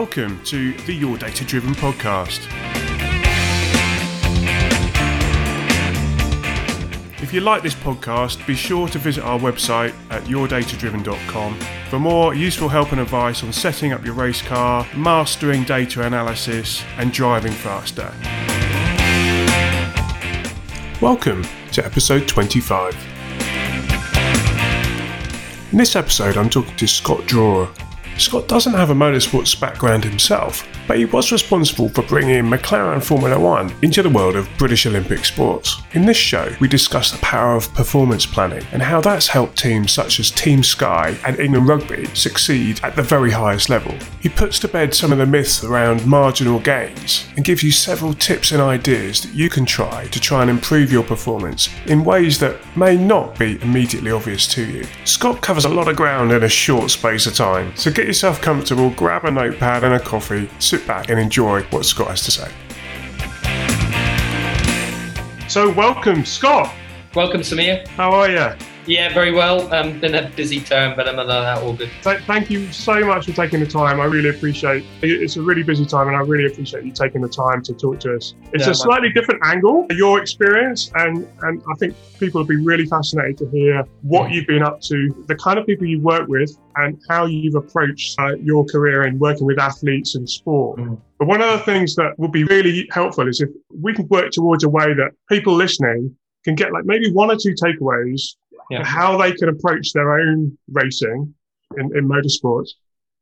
Welcome to the Your Data Driven podcast. If you like this podcast, be sure to visit our website at yourdatadriven.com for more useful help and advice on setting up your race car, mastering data analysis, and driving faster. Welcome to episode 25. In this episode, I'm talking to Scott Drawer. Scott doesn't have a motorsports background himself, but he was responsible for bringing McLaren Formula One into the world of British Olympic sports. In this show, we discuss the power of performance planning and how that's helped teams such as Team Sky and England Rugby succeed at the very highest level. He puts to bed some of the myths around marginal gains and gives you several tips and ideas that you can try to try and improve your performance in ways that may not be immediately obvious to you. Scott covers a lot of ground in a short space of time, so get yourself comfortable, grab a notepad and a coffee, sit back and enjoy what Scott has to say. So, welcome, Scott. Welcome, Samir. How are you? Yeah, very well. Um, been a busy term, but I'm uh, all good. Th- thank you so much for taking the time. I really appreciate it. It's a really busy time, and I really appreciate you taking the time to talk to us. It's a slightly different angle, your experience, and, and I think people will be really fascinated to hear what you've been up to, the kind of people you work with, and how you've approached uh, your career in working with athletes and sport. Mhm. But one of the things that would be really helpful is if we can work towards a way that people listening can get like maybe one or two takeaways Yeah. how they can approach their own racing in, in motorsports.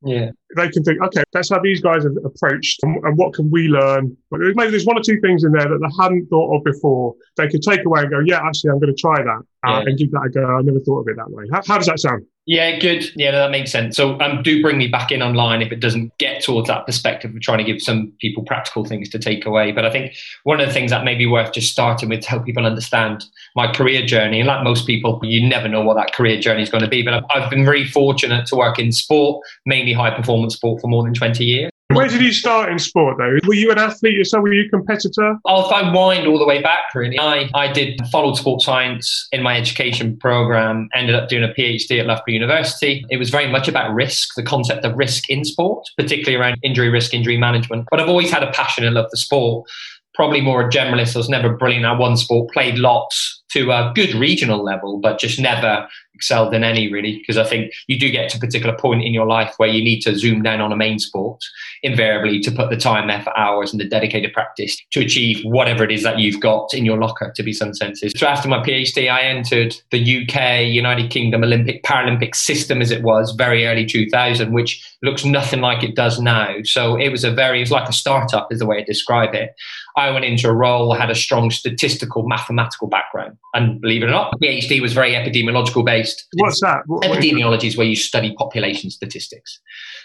Yeah. They can think, okay, that's how these guys have approached, and, and what can we learn? But maybe there's one or two things in there that they hadn't thought of before. They could take away and go, yeah, actually, I'm going to try that uh, Yeah. and give that a go. I never thought of it that way. How, how does that sound? Yeah, good. Yeah, that makes sense. So um, do bring me back in online if it doesn't get towards that perspective of trying to give some people practical things to take away. But I think one of the things that may be worth just starting with to help people understand my career journey. And like most people, you never know what that career journey is going to be. But I've, I've been very fortunate to work in sport, mainly high performance sport, for more than 20 years. Where did you start in sport, though? Were you an athlete yourself? Were you a competitor? Oh, if I wind all the way back, really, I, I did followed sports science in my education program, ended up doing a PhD at Loughborough University. It was very much about risk, the concept of risk in sport, particularly around injury risk, injury management. But I've always had a passion and love the sport. Probably more a generalist. I was never brilliant at one sport, played lots to a good regional level, but just never excelled in any really. Because I think you do get to a particular point in your life where you need to zoom down on a main sport invariably to put the time, effort, hours, and the dedicated practice to achieve whatever it is that you've got in your locker, to be some senses. So after my PhD, I entered the UK, United Kingdom Olympic Paralympic system as it was very early 2000, which looks nothing like it does now. So it was a very, it was like a startup, is the way I describe it. I went into a role, had a strong statistical, mathematical background. And believe it or not, PhD was very epidemiological based. What's that? What, what is it? Epidemiology is where you study population statistics.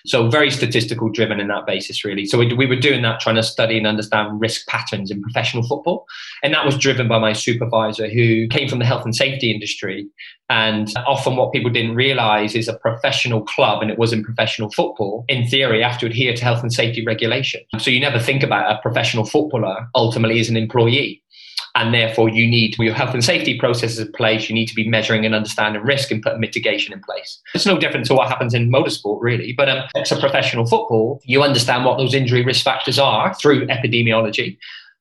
So very statistical driven in that basis, really. So we, we were doing that, trying to study and understand risk patterns in professional football. And that was driven by my supervisor who came from the health and safety industry. And often what people didn't realize is a professional club, and it was in professional football, in theory, have to adhere to health and safety regulation. So you never think about a professional footballer ultimately as an employee and therefore you need your health and safety processes in place. You need to be measuring and understanding risk and putting mitigation in place. It's no different to what happens in motorsport, really. But um, it's a professional football. You understand what those injury risk factors are through epidemiology,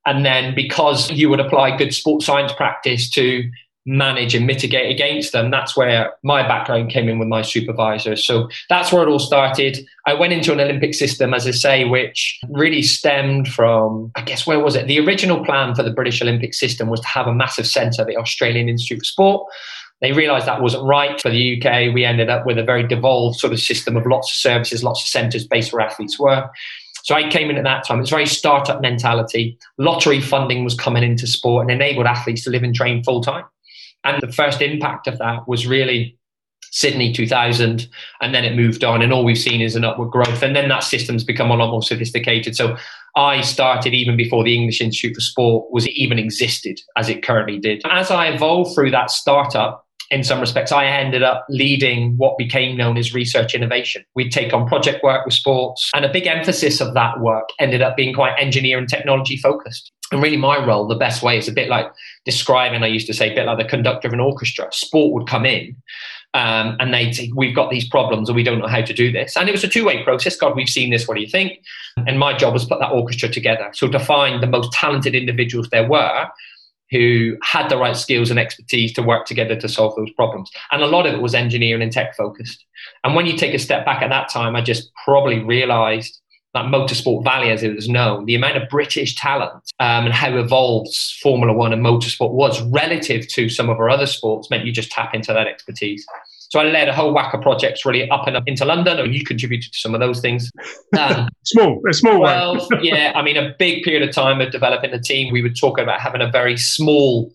and then because you would apply good sports science practice to manage and mitigate against them. That's where my background came in with my supervisor. So that's where it all started. I went into an Olympic system, as I say, which really stemmed from, I guess, where was it? The original plan for the British Olympic system was to have a massive centre, the Australian Institute for Sport. They realised that wasn't right for the UK. We ended up with a very devolved sort of system of lots of services, lots of centres based where athletes were. So I came in at that time. It's very startup mentality. Lottery funding was coming into sport and enabled athletes to live and train full time. And the first impact of that was really Sydney 2000, and then it moved on, and all we've seen is an upward growth. And then that system's become a lot more sophisticated. So I started even before the English Institute for Sport was even existed as it currently did. As I evolved through that startup, in some respects, I ended up leading what became known as research innovation. We'd take on project work with sports, and a big emphasis of that work ended up being quite engineer and technology focused. And really, my role, the best way is a bit like describing, I used to say, a bit like the conductor of an orchestra. Sport would come in, Um, and they'd say, We've got these problems and we don't know how to do this. And it was a two way process. God, we've seen this. What do you think? And my job was put that orchestra together. So to find the most talented individuals there were who had the right skills and expertise to work together to solve those problems. And a lot of it was engineering and tech focused. And when you take a step back at that time, I just probably realized that Motorsport Valley, as it was known, the amount of British talent um, and how evolved Formula One and motorsport was relative to some of our other sports meant you just tap into that expertise. So I led a whole whack of projects really up and up into London, and you contributed to some of those things. Um, small, a small well, one. yeah, I mean, a big period of time of developing a team. We would talk about having a very small,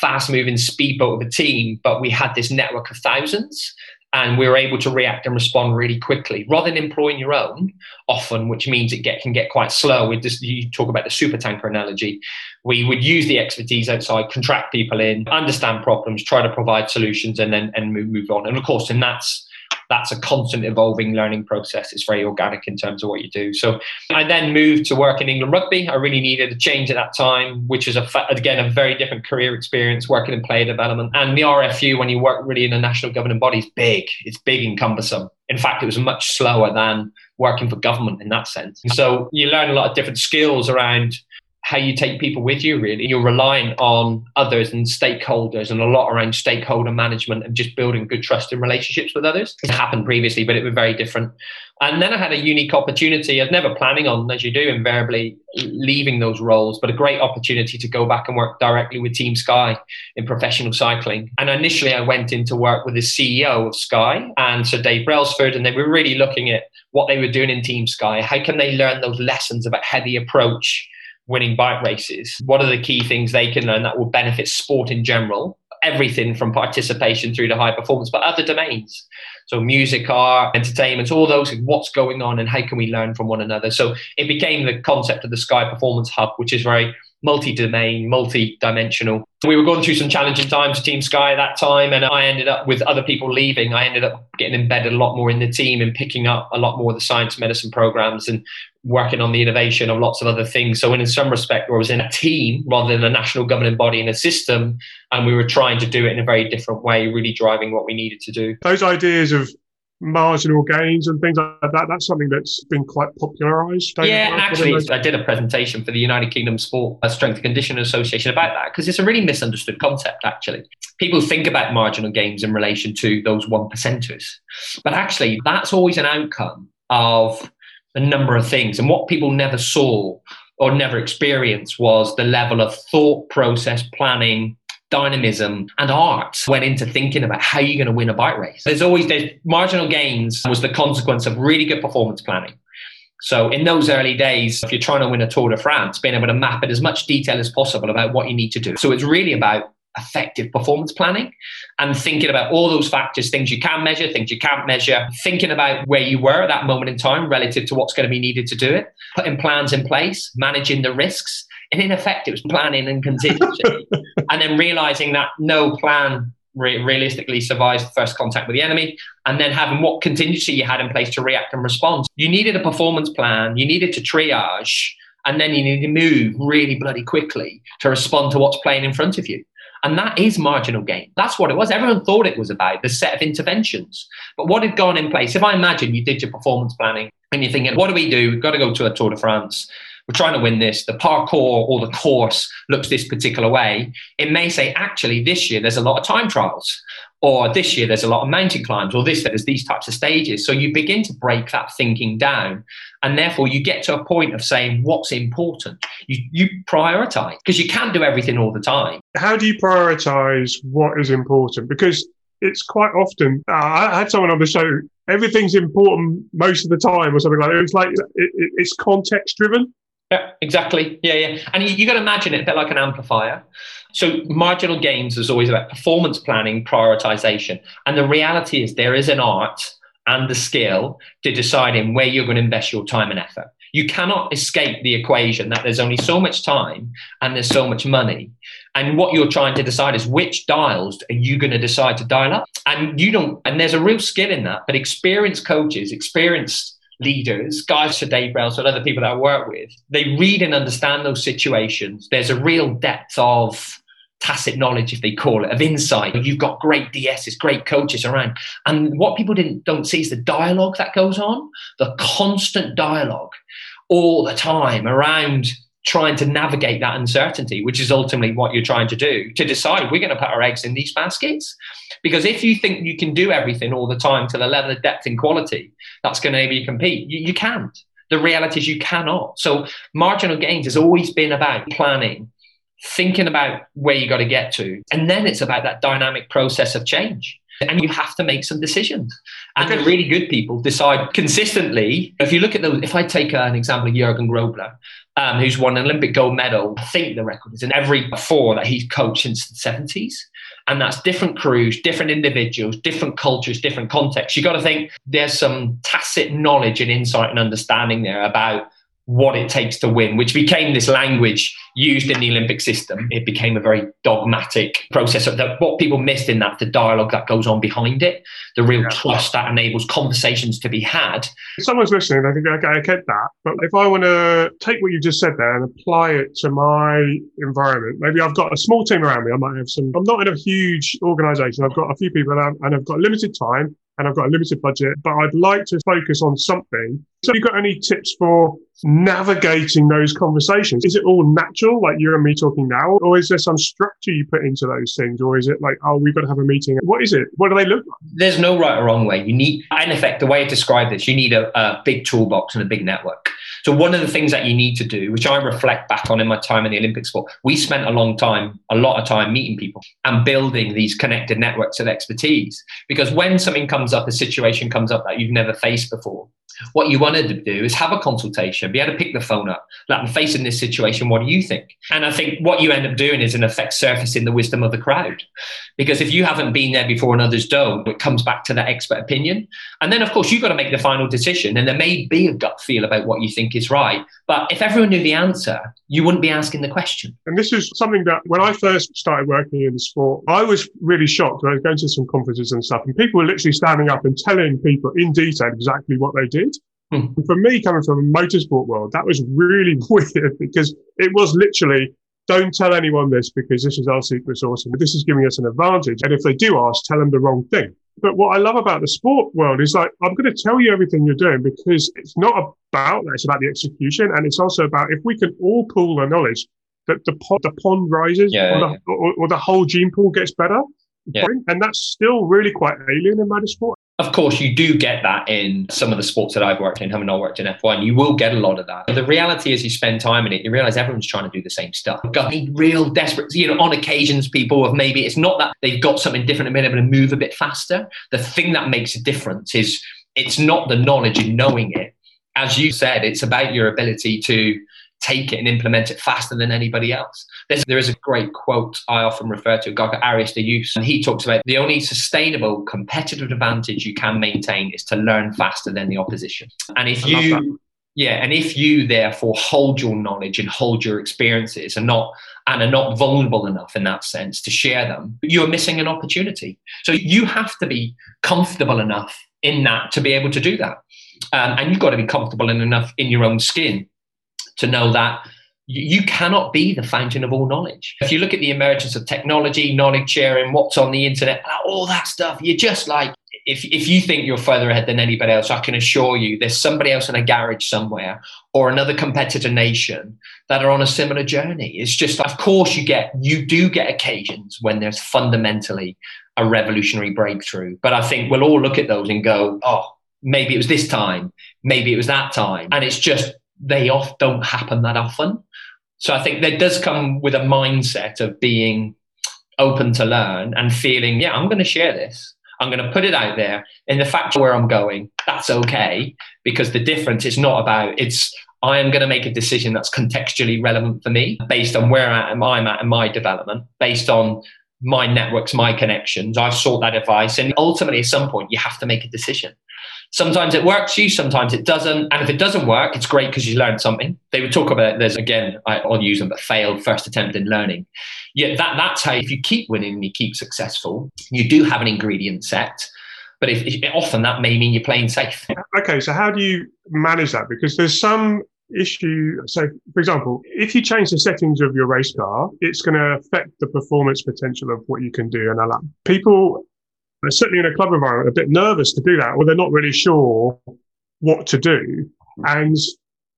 fast-moving speedboat of a team, but we had this network of thousands and we're able to react and respond really quickly. Rather than employing your own often which means it get, can get quite slow with this you talk about the super tanker analogy we would use the expertise outside contract people in understand problems try to provide solutions and then and move, move on. And of course and that's that's a constant evolving learning process. It's very organic in terms of what you do. So I then moved to work in England rugby. I really needed a change at that time, which is a again a very different career experience working in player development. And the RFU, when you work really in a national governing body, is big. It's big and cumbersome. In fact, it was much slower than working for government in that sense. So you learn a lot of different skills around how you take people with you really. You're relying on others and stakeholders and a lot around stakeholder management and just building good trusting relationships with others. It happened previously but it was very different. And then i had a unique opportunity i was never planning on as you do invariably leaving those roles but a great opportunity to go back and work directly with team sky in professional cycling. And initially i went in to work with the ceo of sky and sir dave brailsford and they were really looking at what they were doing in team sky. How can they learn those lessons about they approach winning bike races. What are the key things they can learn that will benefit sport in general? Everything from participation through to high performance, but other domains. So music, art, entertainment, all those, what's going on and how can we learn from one another? So it became the concept of the Sky Performance Hub, which is very multi-domain, multi-dimensional. We were going through some challenging times at Team Sky at that time, and I ended up with other people leaving. I ended up getting embedded a lot more in the team and picking up a lot more of the science medicine programs and working on the innovation of lots of other things. So, in some respect, I was in a team rather than a national governing body in a system, and we were trying to do it in a very different way, really driving what we needed to do. Those ideas of marginal gains and things like that. That's something that's been quite popularized. Yeah, and actually, I did a presentation for the United Kingdom Sport uh, Strength and Conditioning Association about that because it's a really misunderstood concept, actually. People think about marginal gains in relation to those one percenters, but actually, that's always an outcome of a number of things. And what people never saw or never experienced was the level of thought process, planning, dynamism and art went into thinking about how you're going to win a bike race. There's always there's marginal gains was the consequence of really good performance planning. So in those early days, if you're trying to win a Tour de France, being able to map it as much detail as possible about what you need to do. So it's really about effective performance planning and thinking about all those factors, things you can measure, things you can't measure, thinking about where you were at that moment in time relative to what's going to be needed to do it, putting plans in place, managing the risks, and in effect, it was planning and contingency. and then realizing that no plan re- realistically survives the first contact with the enemy. And then having what contingency you had in place to react and respond. You needed a performance plan, you needed to triage, and then you needed to move really bloody quickly to respond to what's playing in front of you. And that is marginal gain. That's what it was. Everyone thought it was about the set of interventions. But what had gone in place? If I imagine you did your performance planning and you're thinking, what do we do? We've got to go to a Tour de France we're trying to win this. The parcours or the course looks this particular way. It may say, actually, this year there's a lot of time trials, or this year there's a lot of mountain climbs, or this there's these types of stages. So you begin to break that thinking down, and therefore you get to a point of saying what's important. You you prioritize because you can't do everything all the time. How do you prioritize what is important? Because it's quite often. Uh, I had someone on the show. Everything's important most of the time, or something like that. It's like it, it, it's context driven. Yeah, exactly. Yeah, yeah. And you, you got to imagine it a bit like an amplifier. So marginal gains is always about performance planning, prioritization. And the reality is there is an art and the skill to deciding where you're going to invest your time and effort. You cannot escape the equation that there's only so much time and there's so much money. And what you're trying to decide is which dials are you going to decide to dial up? And you don't, and there's a real skill in that, but experienced coaches, experienced leaders, guys to Dave Brailsford, other people that I work with, they read and understand those situations. There's a real depth of tacit knowledge, if they call it, of insight. You've got great DSs, great coaches around. And what people didn't don't see is the dialogue that goes on, the constant dialogue all the time around trying to navigate that uncertainty, which is ultimately what you're trying to do, to decide we're going to put our eggs in these baskets. Because if you think you can do everything all the time to the level of depth and quality that's going to enable you compete, you, you can't. The reality is you cannot. So marginal gains has always been about planning, thinking about where you got to get to. And then it's about that dynamic process of change. And you have to make some decisions. And the really good people decide consistently. If you look at those, if I take an example of Jurgen Grobler, um, who's won an Olympic gold medal, I think the record is in every four that he's coached since the 70s. And that's different crews, different individuals, different cultures, different contexts. You've got to think there's some tacit knowledge and insight and understanding there about what it takes to win, which became this language used in the Olympic system. It became a very dogmatic process. Of that, what people missed in that, the dialogue that goes on behind it, the real yeah. trust that enables conversations to be had. If someone's listening, I think, okay, I get that. But if I want to take what you just said there and apply it to my environment, maybe I've got a small team around me. I might have some, I'm not in a huge organization. I've got a few people and I've got limited time and I've got a limited budget, but I'd like to focus on something. So, you got any tips for navigating those conversations? Is it all natural, like you and me talking now, or is there some structure you put into those things, or is it like, oh, we've got to have a meeting? What is it? What do they look like? There's no right or wrong way. You need, in effect, the way I describe this, you need a, a big toolbox and a big network. So one of the things that you need to do, which I reflect back on in my time in the Olympic sport, we spent a long time, a lot of time meeting people and building these connected networks of expertise. Because when something comes up, a situation comes up that you've never faced before, what you wanted to do is have a consultation, be able to pick the phone up, like, I'm facing this situation. What do you think? And I think what you end up doing is, in effect, surfacing the wisdom of the crowd. Because if you haven't been there before and others don't, it comes back to that expert opinion. And then, of course, you've got to make the final decision. And there may be a gut feel about what you think is right. But if everyone knew the answer, you wouldn't be asking the question. And this is something that when I first started working in sport, I was really shocked. I was going to some conferences and stuff, and people were literally standing up and telling people in detail exactly what they did. Hmm. For me, coming from a motorsport world, that was really weird because it was literally don't tell anyone this because this is our secret sauce and this is giving us an advantage. And if they do ask, tell them the wrong thing. But what I love about the sport world is like, I'm going to tell you everything you're doing because it's not about that. It's about the execution. And it's also about if we can all pool the knowledge that the, pond, the pond rises yeah, or, the, yeah. or, or, the whole gene pool gets better. Yeah. And that's still really quite alien in motorsport. Of course, you do get that in some of the sports that I've worked in, having not worked in F1. You will get a lot of that. The reality is, you spend time in it, you realize everyone's trying to do the same stuff. Got real desperate, you know, on occasions, people have maybe it's not that they've got something different and been able to move a bit faster. The thing that makes a difference is it's not the knowledge and knowing it. As you said, it's about your ability to take it and implement it faster than anybody else. There's, there is a great quote I often refer to, a guy called Arie de Geus, and he talks about the only sustainable competitive advantage you can maintain is to learn faster than the opposition. And if you yeah, and if you therefore hold your knowledge and hold your experiences and not and are not vulnerable enough in that sense to share them, you're missing an opportunity. So you have to be comfortable enough in that to be able to do that. Um, and you've got to be comfortable enough in your own skin to know that you cannot be the fountain of all knowledge. If you look at the emergence of technology, knowledge sharing, what's on the internet, all that stuff, you're just like, if, if you think you're further ahead than anybody else, I can assure you there's somebody else in a garage somewhere or another competitor nation that are on a similar journey. It's just, of course, you get, you do get occasions when there's fundamentally a revolutionary breakthrough. But I think we'll all look at those and go, oh, maybe it was this time, maybe it was that time. And it's just they off don't happen that often. So I think that does come with a mindset of being open to learn and feeling, yeah, I'm going to share this. I'm going to put it out there. In the fact where I'm going, that's okay because the difference is not about it's. I am going to make a decision that's contextually relevant for me based on where I'm I'm at in my development, based on my networks, my connections. I've sought that advice. And ultimately, at some point, you have to make a decision. Sometimes it works you, sometimes it doesn't. And if it doesn't work, it's great because you learned something. They would talk about there's again, I, will use them, but failed first attempt in learning. Yeah, that, that's how if you keep winning and you keep successful, you do have an ingredient set. But if, if often that may mean you're playing safe. Okay, so how do you manage that? Because there's some issue, so for example, if you change the settings of your race car, it's going to affect the performance potential of what you can do in a lap. People certainly in a club environment a bit nervous to do that, or they're not really sure what to do. And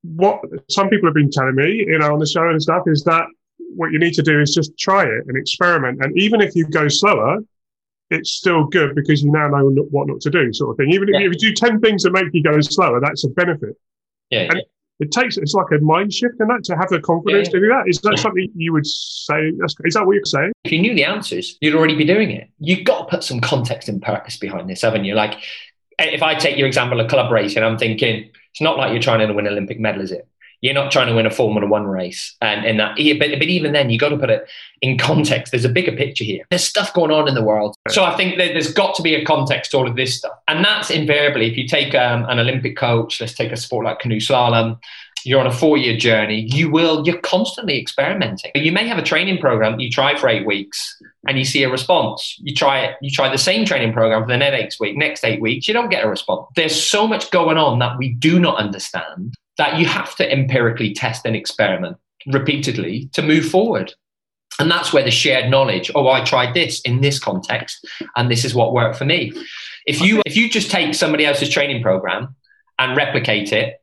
what some people have been telling me, you know, on the show and stuff is that what you need to do is just try it and experiment. And even if you go slower, it's still good because you now know what not to do, sort of thing. Even if, you, do 10 things that make you go slower, that's a benefit. Yeah. And it takes, it's like a mind shift in that to have the confidence yeah. to do that. Is that something you would say? Is that what you're saying? If you knew the answers, you'd already be doing it. You've got to put some context and purpose behind this, haven't you? Like, if I take your example of club racing, I'm thinking, it's not like you're trying to win an Olympic medal, is it? You're not trying to win a Formula One race, and and that. But, but even then, you got to put it in context. There's a bigger picture here. There's stuff going on in the world, so I think that there's got to be a context to all of this stuff, and that's invariably if you take um, an Olympic coach. Let's take a sport like canoe slalom you're on a four year journey, you will, you're constantly experimenting. You may have a training program you try for eight weeks and you see a response. You try it, you try the same training program for the next week, next eight weeks, you don't get a response. There's so much going on that we do not understand that you have to empirically test and experiment repeatedly to move forward. And that's where the shared knowledge, oh, I tried this in this context, and this is what worked for me. If you if you just take somebody else's training program and replicate it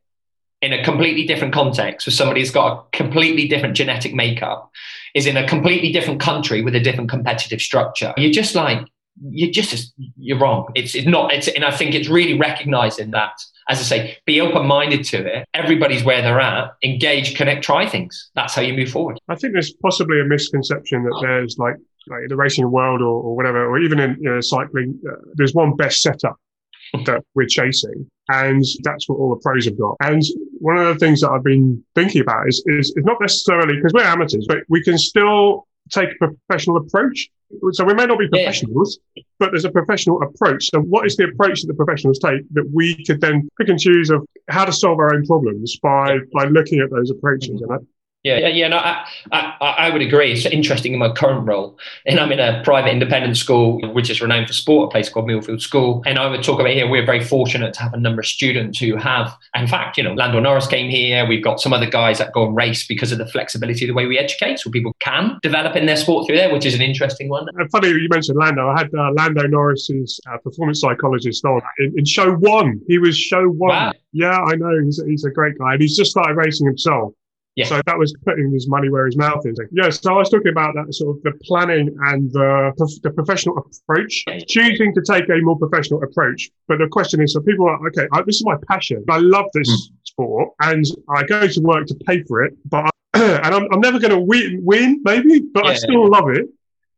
in a completely different context for somebody who's got a completely different genetic makeup, is in a completely different country with a different competitive structure, you're just like, you're just you're wrong. It's, it's not. It's and I think it's really recognizing that as I say, be open minded to it. Everybody's where they're at. Engage, connect, try things. That's how you move forward. I think there's possibly a misconception that there's like, like in the racing world or, or whatever, or even in you know, cycling, uh, there's one best setup that we're chasing. And that's what all the pros have got. And one of the things that I've been thinking about is, is, is not necessarily because we're amateurs, but we can still take a professional approach. So we may not be professionals, yeah. but there's a professional approach. So what is the approach that the professionals take that we could then pick and choose of how to solve our own problems by, by looking at those approaches? And yeah, yeah, yeah. No, I, I, I would agree. It's interesting in my current role, and I'm in a private independent school which is renowned for sport, a place called Millfield School. And I would talk about here. We're very fortunate to have a number of students who have, in fact, you know, Lando Norris came here. We've got some other guys that go and race because of the flexibility of the way we educate, so people can develop in their sport through there, which is an interesting one. And funny you mentioned Lando. I had uh, Lando Norris's uh, performance psychologist on in, in, show one. He was show one. Wow. Yeah, I know. He's, he's a great guy, and he's just started racing himself. Yeah. So that was putting his money where his mouth is. Yeah. So I was talking about that sort of the planning and the, the professional approach, choosing to take a more professional approach. But the question is, so people are, okay, I, this is my passion. I love this mm. sport and I go to work to pay for it, but, I, and I'm, I'm never going to win, win maybe, but yeah, I still love it.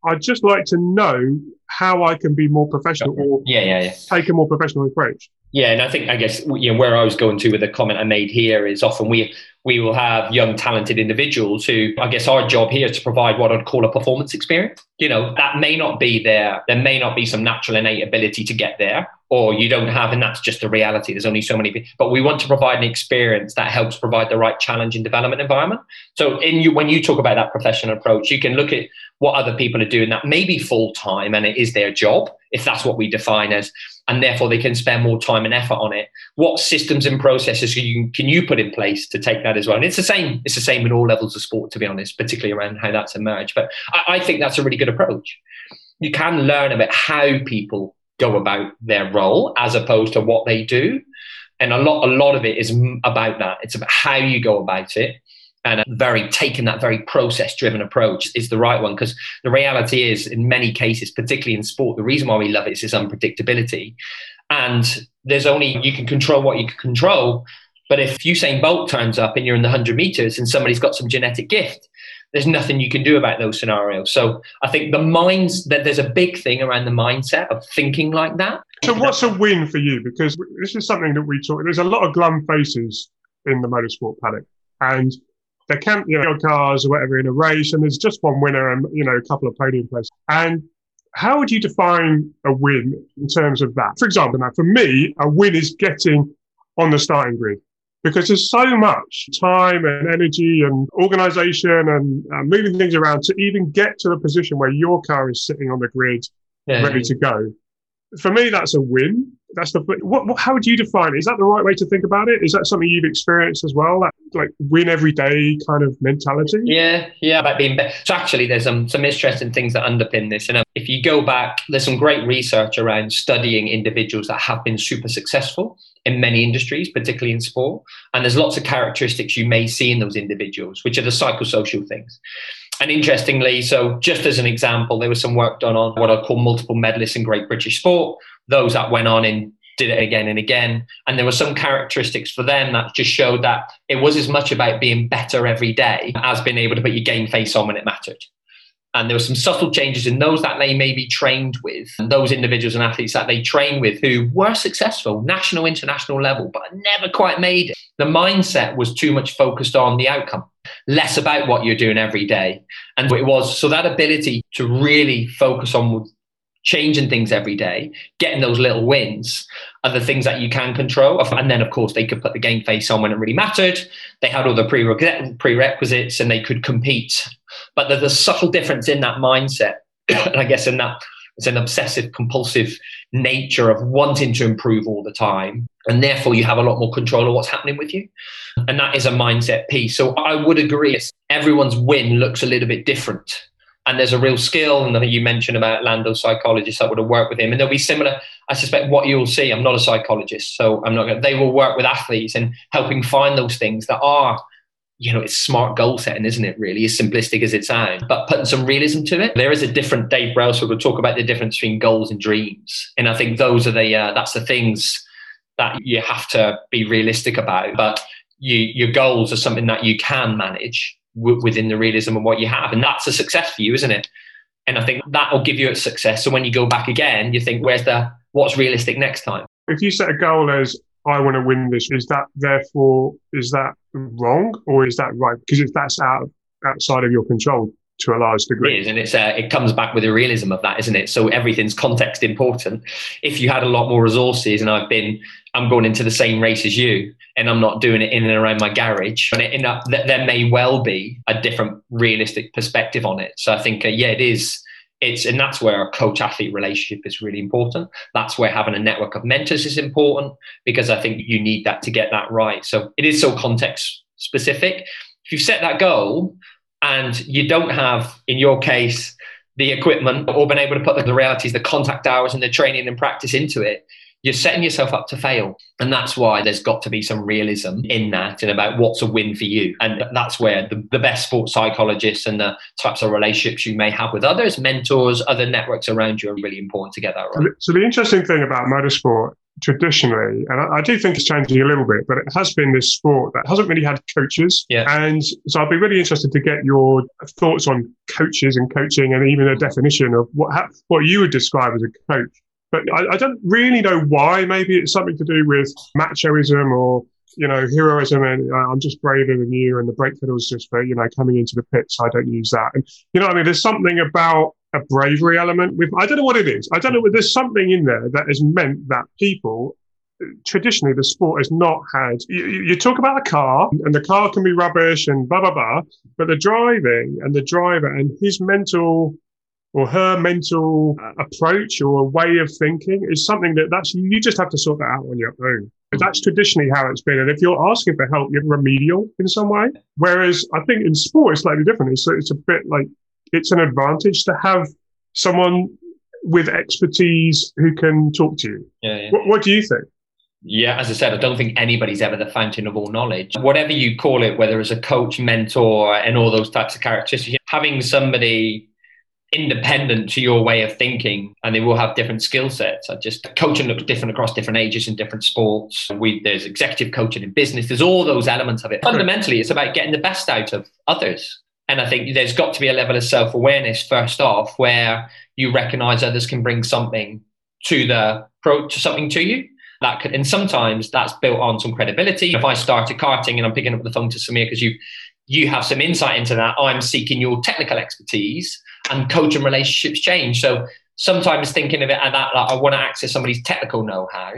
I'd just like to know how I can be more professional or yeah, yeah, yeah. take a more professional approach. Yeah, and I think I guess you know where I was going to with the comment I made here is often we we will have young talented individuals who I guess our job here is to provide what I'd call a performance experience. You know, that may not be there. There may not be some natural innate ability to get there, or you don't have, and that's just the reality. There's only so many people. But we want to provide an experience that helps provide the right challenge and development environment. So in you when you talk about that professional approach, you can look at what other people are doing that may be full time and it is their job, if that's what we define as, and therefore they can spend more time and effort on it. What systems and processes can you, can you put in place to take that as well? And it's the same. It's the same in all levels of sport, to be honest, particularly around how that's emerged. But I, I think that's a really good approach. You can learn about how people go about their role as opposed to what they do. And a lot, a lot of it is about that. It's about how you go about it and very taking that very process driven approach is the right one because the reality is in many cases particularly in sport the reason why we love it is this unpredictability. And there's only you can control what you can control but if Usain Bolt turns up and you're in the 100 meters and somebody's got some genetic gift there's nothing you can do about those scenarios. So i think the minds that there's a big thing around the mindset of thinking like that. So what's a win for you? Because this is something that we talk there's a lot of glum faces in the motorsport paddock. And there can't, you know, cars or whatever in a race, and there's just one winner and, you know, a couple of podium places. And how would you define a win in terms of that? For example, now for me, a win is getting on the starting grid because there's so much time and energy and organization and uh, moving things around to even get to the position where your car is sitting on the grid yeah, ready yeah. to go. For me, that's a win. that's the what, what, how would you define it? Is that the right way to think about it? Is that something you've experienced as well? That like win every day kind of mentality? Yeah yeah about being better so actually there's some some interesting things that underpin this. And um, if you go back there's some great research around studying individuals that have been super successful in many industries particularly in sport. And there's lots of characteristics you may see in those individuals which are the psychosocial things and interestingly, so just as an example, there was some work done on what I call multiple medalists in Great British Sport those that went on and did it again and again. And there were some characteristics for them that just showed that it was as much about being better every day as being able to put your game face on when it mattered. And there were some subtle changes in those that they maybe trained with, and those individuals and athletes that they trained with who were successful, national, international level, but never quite made it. The mindset was too much focused on the outcome, less about what you're doing every day. And it was so that ability to really focus on changing things every day, getting those little wins are the things that you can control. And then, of course, they could put the game face on when it really mattered. They had all the prerequisites and they could compete. But there's a subtle difference in that mindset. and I guess in that, it's an obsessive compulsive nature of wanting to improve all the time. And therefore, you have a lot more control of what's happening with you. And that is a mindset piece. So I would agree, everyone's win looks a little bit different and there's a real skill. And I think you mentioned about Lando psychologists that would have worked with him, and they'll be similar. I suspect what you'll see. I'm not a psychologist, so I'm not. Gonna, they will work with athletes and helping find those things that are, you know, it's smart goal setting, isn't it? Really, as simplistic as it sounds, but putting some realism to it. There is a different. Dave Brailsford will talk about the difference between goals and dreams, and I think those are the uh, that's the things that you have to be realistic about. But you, your goals are something that you can manage w- within the realism of what you have. And that's a success for you, isn't it? And I think that will give you a success. So when you go back again, you think, where's the what's realistic next time? If you set a goal as I want to win this, is that therefore is that wrong or is that right? Because if that's out outside of your control, to a large degree. It is, and it's uh, it comes back with the realism of that, isn't it? So everything's context important. If you had a lot more resources, and I've been, I'm going into the same race as you, and I'm not doing it in and around my garage, and it, in a, there may well be a different realistic perspective on it. So I think, uh, yeah, it is. It's, and that's where a coach athlete relationship is really important. That's where having a network of mentors is important because I think you need that to get that right. So it is so context specific. If you've set that goal, and you don't have, in your case, the equipment or been able to put the realities, the contact hours and the training and practice into it, you're setting yourself up to fail. And that's why there's got to be some realism in that and about what's a win for you. And that's where the, the best sports psychologists and the types of relationships you may have with others, mentors, other networks around you are really important to get that right. So the interesting thing about motorsport traditionally, and I, I, do think it's changing a little bit, but it has been this sport that hasn't really had coaches. Yeah. And so I'd be really interested to get your thoughts on coaches and coaching and even a definition of what, what you would describe as a coach. But I, I don't really know why. Maybe it's something to do with machoism or you know, heroism and uh, I'm just braver than you, and the brake pedal's just for, you know, coming into the pit, so I don't use that. And, you know, I mean, there's something about a bravery element with I don't know what it is. I don't know. There's something in there that has meant that people traditionally the sport has not had. You, you, talk about the car, and the car can be rubbish and blah blah blah, but the driving and the driver and his mental or her mental uh. approach or a way of thinking is something that that's you just have to sort that out on your own. That's traditionally how it's been. And if you're asking for help, you're remedial in some way. Whereas I think in sport, it's slightly different. It's, it's a bit like it's an advantage to have someone with expertise who can talk to you. Yeah, yeah. What, what do you think? Yeah, as I said, I don't think anybody's ever the fountain of all knowledge. Whatever you call it, whether it's a coach, mentor, and all those types of characteristics, having somebody independent to your way of thinking and they will have different skill sets. I just coaching looks different across different ages and different sports. We there's executive coaching in business, there's all those elements of it. Fundamentally, it's about getting the best out of others. And I think there's got to be a level of self awareness first off, where you recognize others can bring something to the pro to something to you. That could, and sometimes that's built on some credibility. If I started karting and I'm picking up the phone to Samir because you you have some insight into that, I'm seeking your technical expertise and coaching relationships change. So sometimes thinking of it at that, like I want to access somebody's technical know-how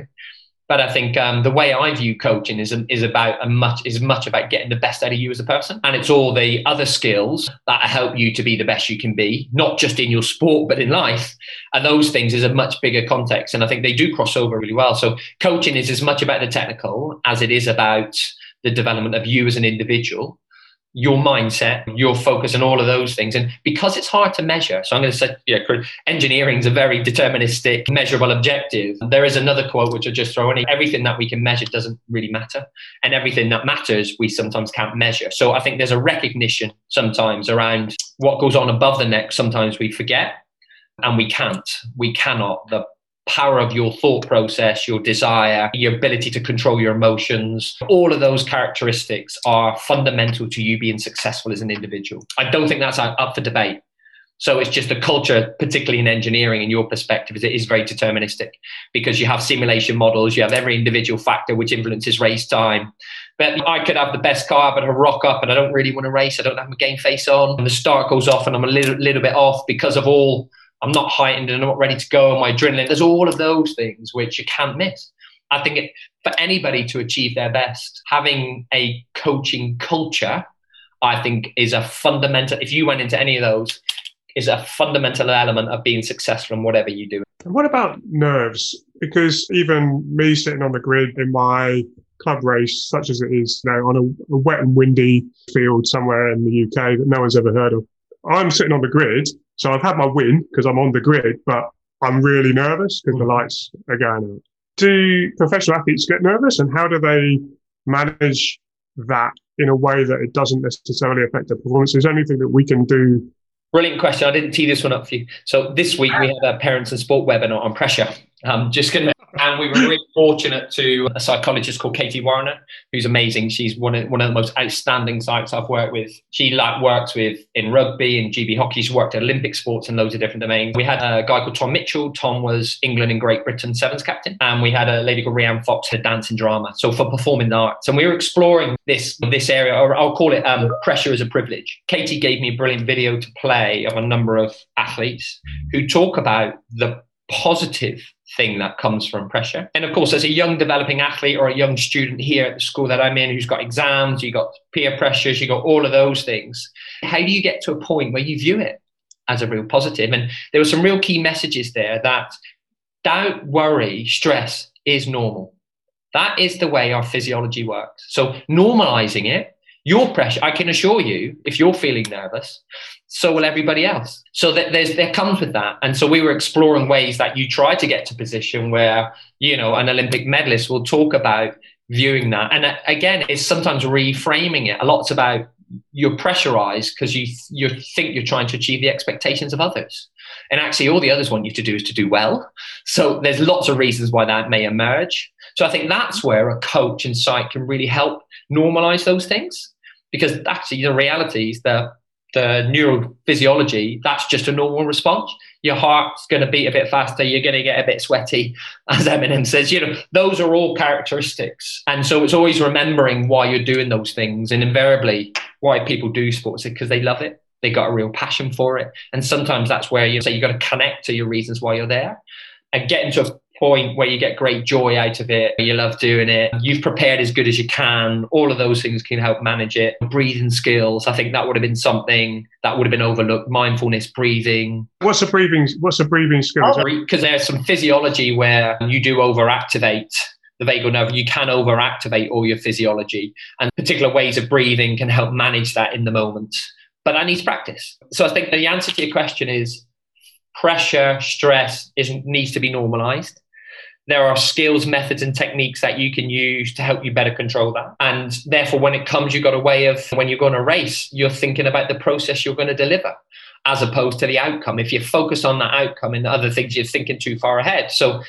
But I think um, the way I view coaching is is about much is much about getting the best out of you as a person, and it's all the other skills that help you to be the best you can be, not just in your sport but in life. And those things is a much bigger context, and I think they do cross over really well. So coaching is as much about the technical as it is about the development of you as an individual your mindset, your focus, and all of those things. And because it's hard to measure, so I'm going to say, yeah, engineering is a very deterministic, measurable objective. There is another quote which I just throw in: everything that we can measure doesn't really matter, and everything that matters we sometimes can't measure. So I think there's a recognition sometimes around what goes on above the neck. Sometimes we forget, and we can't. We cannot. The power of your thought process, your desire, your ability to control your emotions, all of those characteristics are fundamental to you being successful as an individual. I don't think that's up for debate. So it's just the culture, particularly in engineering, in your perspective, is it is very deterministic because you have simulation models, you have every individual factor which influences race time. But I could have the best car, but I rock up and I don't really want to race. I don't have my game face on, and the start goes off, and I'm a little, little bit off because of all I'm not heightened and I'm not ready to go, my adrenaline. There's all of those things which you can't miss. I think it, for anybody to achieve their best, having a coaching culture, I think is a fundamental. If you went into any of those, is a fundamental element of being successful in whatever you do. And what about nerves? Because even me sitting on the grid in my club race, such as it is now, on a, a wet and windy field somewhere in the UK that no one's ever heard of, I'm sitting on the grid so I've had my win because I'm on the grid, but I'm really nervous because the mm. lights are going out. Do professional athletes get nervous and how do they manage that in a way that it doesn't necessarily affect their performance? Is there anything that we can do? Brilliant question. I didn't tee this one up for you. So this week we had a parents and sport webinar on pressure. I'm just going to and we were really fortunate to a psychologist called Katie Warriner, who's amazing. She's one of one of the most outstanding psychs I've worked with. She like works with in rugby and GB hockey. She's worked at Olympic sports and loads of different domains. We had a guy called Tom Mitchell. Tom was England and Great Britain sevens captain, and we had a lady called Rianne Fox, who dance and drama. So for performing arts, and we were exploring this this area, or I'll call it um, pressure as a privilege. Katie gave me a brilliant video to play of a number of athletes who talk about the positive thing that comes from pressure. And of course, as a young developing athlete or a young student here at the school that I'm in who's got exams, you got peer pressures, you got all of those things. How do you get to a point where you view it as a real positive? And there were some real key messages there that doubt, worry, stress is normal. That is the way our physiology works. So normalizing it your pressure, I can assure you, if you're feeling nervous, so will everybody else. So that there's there comes with that. And so we were exploring ways that you try to get to position where, you know, an Olympic medalist will talk about viewing that. And uh, again, it's sometimes reframing it. A lot's about you're pressurized because you you think you're trying to achieve the expectations of others. And actually all the others want you to do is to do well. So there's lots of reasons why that may emerge. So I think that's where a coach and site can really help normalize those things because actually the reality is that the neurophysiology, that's just a normal response. Your heart's going to beat a bit faster. You're going to get a bit sweaty, as Eminem says. You know, those are all characteristics. And so it's always remembering why you're doing those things. And invariably, why people do sports because they love it. They got a real passion for it. And sometimes that's where you say you've got to connect to your reasons why you're there and get into a point where you get great joy out of it, you love doing it, you've prepared as good as you can, all of those things can help manage it. Breathing skills, I think that would have been something that would have been overlooked. Mindfulness, breathing. What's a breathing what's a breathing skill? Oh, because there's some physiology where you do overactivate the vagal nerve, you can overactivate all your physiology. And particular ways of breathing can help manage that in the moment. But that needs practice. So I think the answer to your question is pressure, stress is, needs to be normalized there are skills, methods, and techniques that you can use to help you better control that. And therefore, when it comes, you've got a way of when you're going to race, you're thinking about the process you're going to deliver as opposed to the outcome. If you focus on the outcome and other things, you're thinking too far ahead. So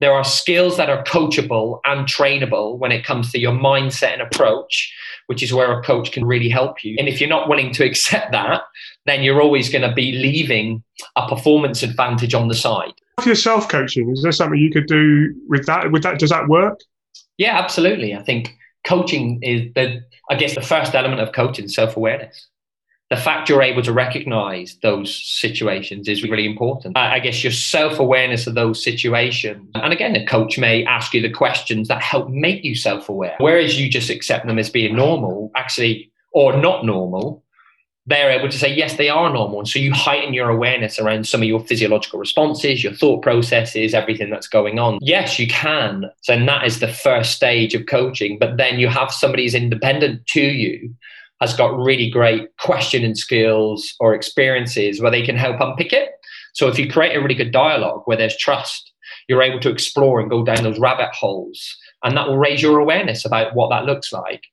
there are skills that are coachable and trainable when it comes to your mindset and approach, which is where a coach can really help you. And if you're not willing to accept that, then you're always going to be leaving a performance advantage on the side. For your coaching, is there something you could do with that? With that, does that work? Yeah, absolutely. I think coaching is the, I guess, the first element of coaching self awareness. the fact you're able to recognize those situations is really important. I guess your self awareness of those situations. And again, the coach may ask you the questions that help make you self aware. Whereas you just accept them as being normal, actually, or not normal, they're able to say, yes, they are normal. And so you heighten your awareness around some of your physiological responses, your thought processes, everything that's going on. Yes, you can. So and that is the first stage of coaching. But then you have somebody who's independent to you, has got really great questioning skills or experiences where they can help unpick it. So if you create a really good dialogue where there's trust, you're able to explore and go down those rabbit holes. And that will raise your awareness about what that looks like.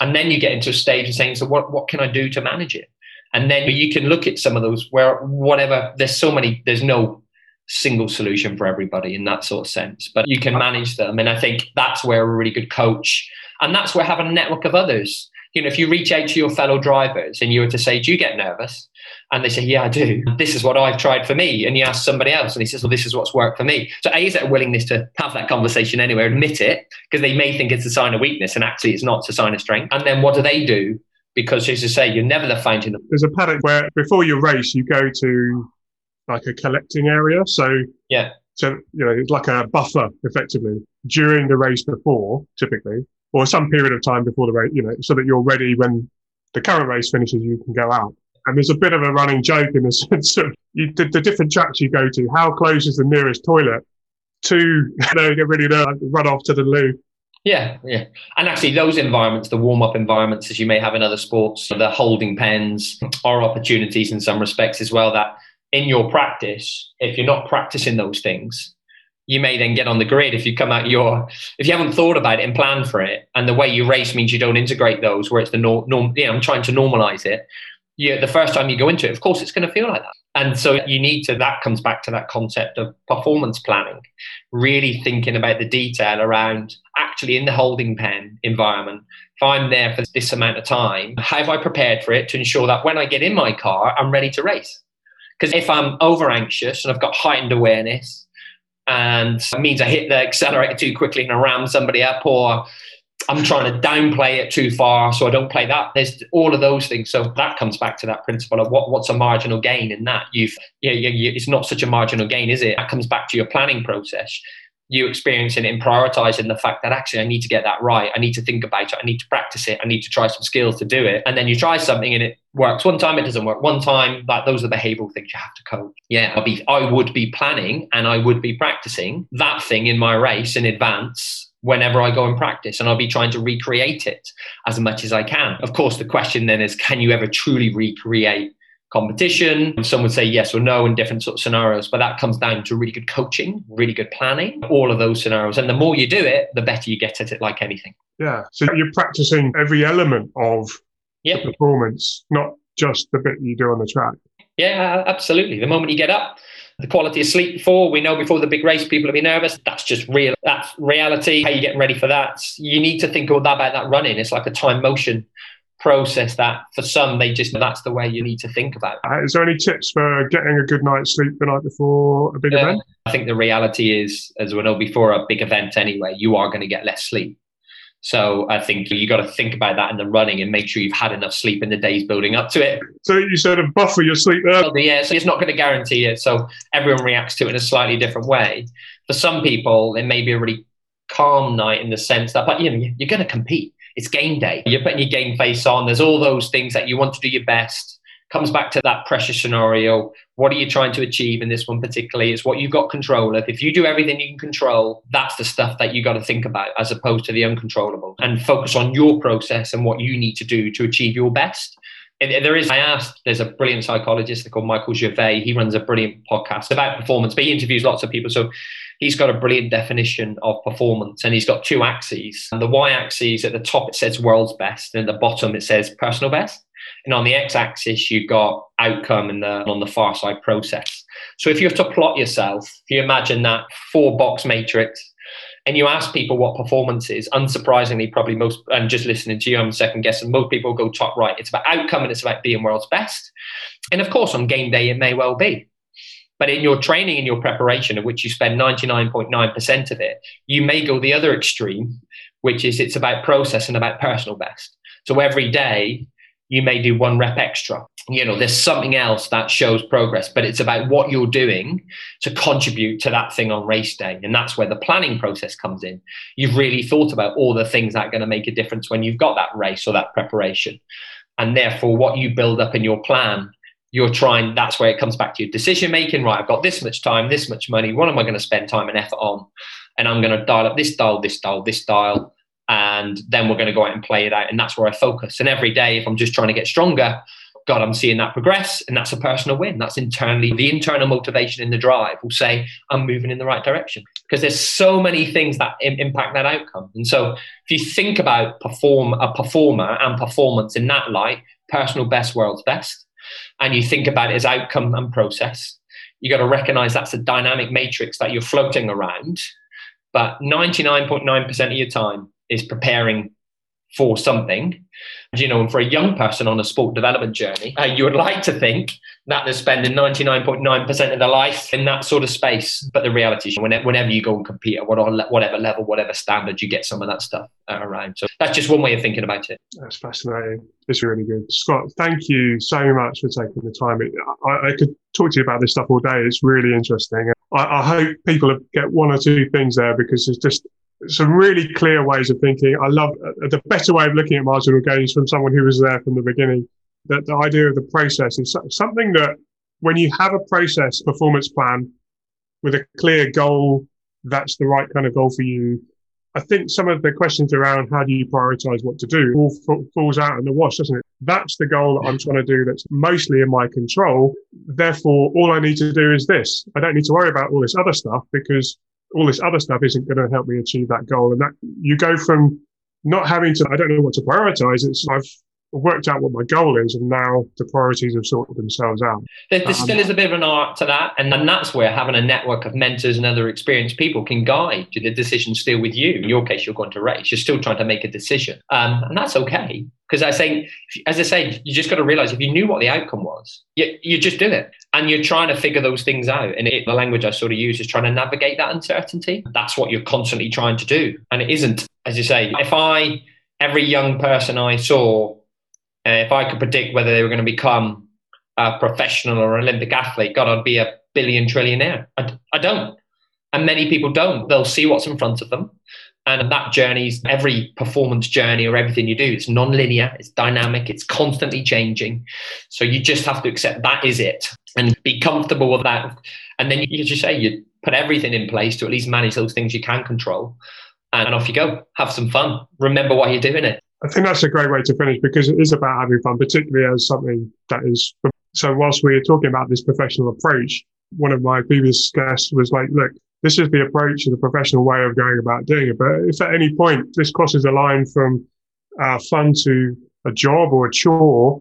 And then you get into a stage of saying, so what, what can I do to manage it? And then you can look at some of those where whatever there's so many there's no single solution for everybody in that sort of sense but you can manage them. And i think that's where a really good coach and that's where having a network of others you know if you reach out to your fellow drivers and you were to say do you get nervous? And they say yeah i do. This is what i've tried for me. And you ask somebody else and he says well this is what's worked for me. So a is that willingness to have that conversation anyway admit it because they may think it's a sign of weakness and actually it's not it's a sign of strength. And then what do they do because, as you say, you're never the fainting. There's a paddock where before your race, you go to like a collecting area. So yeah, so you know it's like a buffer effectively during the race before, typically, or some period of time before the race. You know, so that you're ready when the current race finishes, you can go out. And there's a bit of a running joke in the sense of you, the, the different tracks you go to. How close is the nearest toilet? To you know, get really nervous, run off to the loo. Yeah, yeah. And actually, those environments, the warm up environments, as you may have in other sports, the holding pens are opportunities in some respects as well. That in your practice, if you're not practicing those things, you may then get on the grid if you come out your if you haven't thought about it and planned for it and the way you race means you don't integrate those where it's the norm, norm i'm trying to normalize it you, the first time you go into it of course it's going to feel like that and so you need to, that comes back to that concept of performance planning, really thinking about the detail around actually in the holding pen environment. If I'm there for this amount of time, how have I prepared for it to ensure that when I get in my car, I'm ready to race? Because if I'm over anxious and I've got heightened awareness, and means I hit the accelerator too quickly and I ram somebody up, or I'm trying to downplay it too far, so I don't play that. There's all of those things. So that comes back to that principle of what, what's a marginal gain in that. You've, yeah, yeah, yeah, it's not such a marginal gain, is it? That comes back to your planning process. You experiencing it and prioritizing the fact that actually I need to get that right. I need to think about it. I need to practice it. I need to try some skills to do it. And then you try something and it works one time, it doesn't work one time. Like those are the behavioral things you have to cope. Yeah, I'll be, I would be planning and I would be practicing that thing in my race in advance whenever I go and practice, and I'll be trying to recreate it as much as I can. Of course, the question then is can you ever truly recreate competition? Some would say yes or no in different sort of scenarios, but that comes down to really good coaching, really good planning, all of those scenarios. And the more you do it, the better you get at it, like anything. Yeah. So you're practicing every element of yep. the performance, not just the bit you do on the track. Yeah, absolutely. The moment you get up, the quality of sleep before. We know before the big race, people will be nervous. That's just real. That's reality. How you getting ready for that? You need to think all that about that running. It's like a time motion process that for some they just that's the way you need to think about it. Uh, is there any tips for getting a good night's sleep the night before a big uh, event? I think the reality is, as we know before a big event anyway, you are going to get less sleep. So I think you got to think about that in the running and make sure you've had enough sleep in the days building up to it. So you sort of buffer your sleep there. Yeah, so it's not going to guarantee it. So everyone reacts to it in a slightly different way. For some people, it may be a really calm night in the sense that, but you know, you're going to compete. It's game day. You're putting your game face on. There's all those things that you want to do your best comes back to that pressure scenario. What are you trying to achieve in this one particularly? It's what you've got control of. If you do everything you can control, that's the stuff that you got to think about as opposed to the uncontrollable and focus on your process and what you need to do to achieve your best. And there is, I asked, there's a brilliant psychologist called Michael Gervais. He runs a brilliant podcast about performance, but he interviews lots of people. So he's got a brilliant definition of performance and he's got two axes. And the y axis at the top, it says world's best, and at the bottom, it says personal best. And on the x-axis, you've got outcome, and on the far side, process. So if you have to plot yourself, if you imagine that four-box matrix, and you ask people what performance is, unsurprisingly, probably most, and just listening to you, I'm second guessing, most people go top right. It's about outcome and it's about being world's best. And of course, on game day, it may well be. But in your training and your preparation, of which you spend 99.9% of it, you may go the other extreme, which is it's about process and about personal best. So every day, you may do one rep extra. You know, there's something else that shows progress, but it's about what you're doing to contribute to that thing on race day. And that's where the planning process comes in. You've really thought about all the things that are going to make a difference when you've got that race or that preparation. And therefore, what you build up in your plan, you're trying, that's where it comes back to your decision making. Right, I've got this much time, this much money. What am I going to spend time and effort on? And I'm going to dial up this dial, this dial, this dial and then we're going to go out and play it out. And that's where I focus. And every day, if I'm just trying to get stronger, God, I'm seeing that progress, and that's a personal win. That's internally the internal motivation in the drive will say I'm moving in the right direction because there's so many things that Im- impact that outcome. And so, if you think about perform a performer and performance in that light, personal best, world's best, and you think about it as outcome and process, you got to recognize that's a dynamic matrix that you're floating around. But 99.9% of your time is preparing for something. You know, and for a young person on a sport development journey, uh, you would like to think that they're spending 99.9% of their life in that sort of space. But the reality is, whenever you go and compete at whatever level, whatever standard, you get some of that stuff uh, around. So that's just one way of thinking about it. That's fascinating. It's really good. Scott, thank you so much for taking the time. I, I could talk to you about this stuff all day. It's really interesting. I, I hope people get one or two things there because it's just some really clear ways of thinking. I love uh, the better way of looking at marginal gains from someone who was there from the beginning. That the idea of the process is something that when you have a process performance plan with a clear goal, that's the right kind of goal for you. I think some of the questions around how do you prioritize what to do all f- falls out in the wash, doesn't it? That's the goal that I'm trying to do that's mostly in my control. Therefore, all I need to do is this. I don't need to worry about all this other stuff because all this other stuff isn't going to help me achieve that goal. And that you go from not having to, I don't know what to prioritize. It's I've worked out what my goal is, and now the priorities have sorted themselves out. There, there um, still is a bit of an art to that, and then that's where having a network of mentors and other experienced people can guide you. The decision still with you. In your case, you're going to race. You're still trying to make a decision, um, and that's okay. Because I say, as I say, you just got to realize if you knew what the outcome was, you, you just do it, and you're trying to figure those things out. And it, the language I sort of use is trying to navigate that uncertainty. That's what you're constantly trying to do, and it isn't, as you say, if I every young person I saw uh, if I could predict whether they were going to become a professional or Olympic athlete, God, I'd be a billion trillionaire. I, I don't. And many people don't. They'll see what's in front of them. And that journey's every performance journey or everything you do, it's non-linear, it's dynamic, it's constantly changing. So you just have to accept that is it and be comfortable with that. And then you just say you put everything in place to at least manage those things you can control. And off you go. Have some fun. Remember why you're doing it. I think that's a great way to finish because it is about having fun, particularly as something that is. So, whilst we are talking about this professional approach, one of my previous guests was like, look, this is the approach and the professional way of going about doing it. But if at any point this crosses a line from uh, fun to a job or a chore,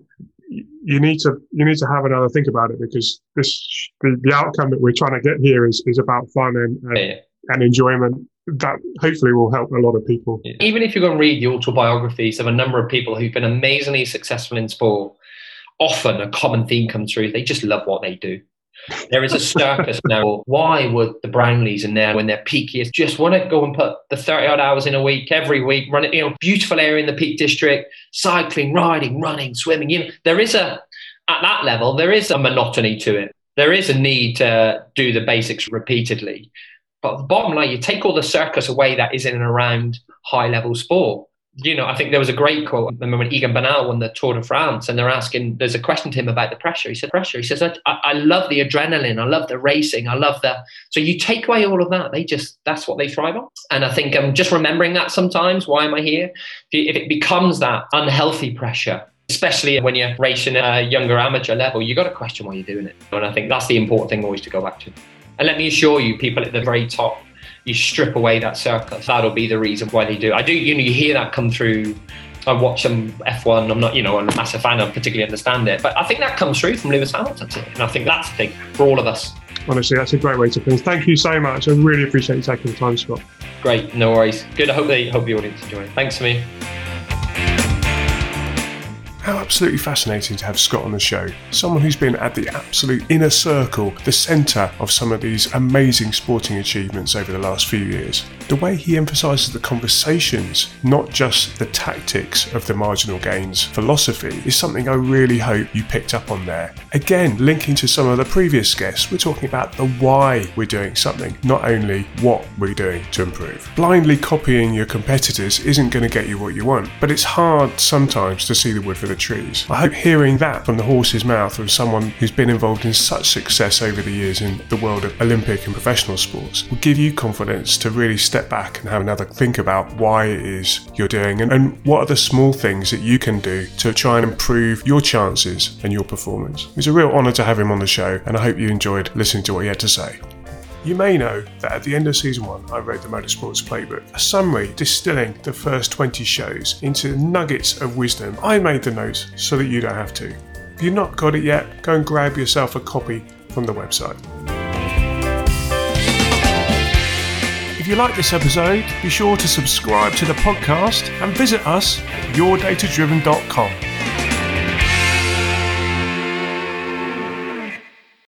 you need to you need to have another think about it because this the, the outcome that we're trying to get here is is about fun and and, yeah. and enjoyment that hopefully will help a lot of people. Even if you go and read the autobiographies of a number of people who've been amazingly successful in sport, often a common theme comes through. They just love what they do. There is a circus now. Why would the Brownlees in there when they're peakiest just want to go and put the 30 odd hours in a week every week, run it, you know, beautiful area in the Peak District, cycling, riding, running, swimming. You know, there is a, at that level, there is a monotony to it. There is a need to do the basics repeatedly. But the bottom line, you take all the circus away that is in and around high level sport. You know, I think there was a great quote. I remember when Egan Bernal won the Tour de France, and they're asking, there's a question to him about the pressure. He said, pressure. He says, I, I love the adrenaline. I love the racing. I love the. So you take away all of that, they just, that's what they thrive on. And I think I'm um, just remembering that sometimes. Why am I here? If it becomes that unhealthy pressure, especially when you're racing at a younger amateur level, you got to question why you're doing it. And I think that's the important thing always to go back to. And let me assure you, people at the very top, you strip away that circus. That'll be the reason why they do. I do, you know, you hear that come through. I watch some F1. I'm not, you know, I'm a massive fan. I don't particularly understand it, but I think that comes through from Lewis Hamilton, and I think that's the thing for all of us. Honestly, that's a great way to finish. Thank you so much. I really appreciate you taking the time, Scott. Great, no worries. Good. I hope they hope the audience enjoy it. Thanks for me. How absolutely fascinating to have Scott on the show. Someone who's been at the absolute inner circle, the centre of some of these amazing sporting achievements over the last few years. The way he emphasises the conversations, not just the tactics of the marginal gains philosophy, is something I really hope you picked up on there. Again, linking to some of the previous guests, we're talking about the why we're doing something, not only what we're doing to improve. Blindly copying your competitors isn't going to get you what you want, but it's hard sometimes to see the wood for the trees. I hope hearing that from the horse's mouth from someone who's been involved in such success over the years in the world of Olympic and professional sports will give you confidence to really step back and have another think about why it is you're doing and, and what are the small things that you can do to try and improve your chances and your performance. It's a real honour to have him on the show, and I hope you enjoyed listening to what he had to say. You may know that at the end of season one, I wrote the Motorsports Playbook, a summary distilling the first 20 shows into nuggets of wisdom. I made the notes so that you don't have to. If you've not got it yet, go and grab yourself a copy from the website. If you like this episode, be sure to subscribe to the podcast and visit us at yourdatadriven.com.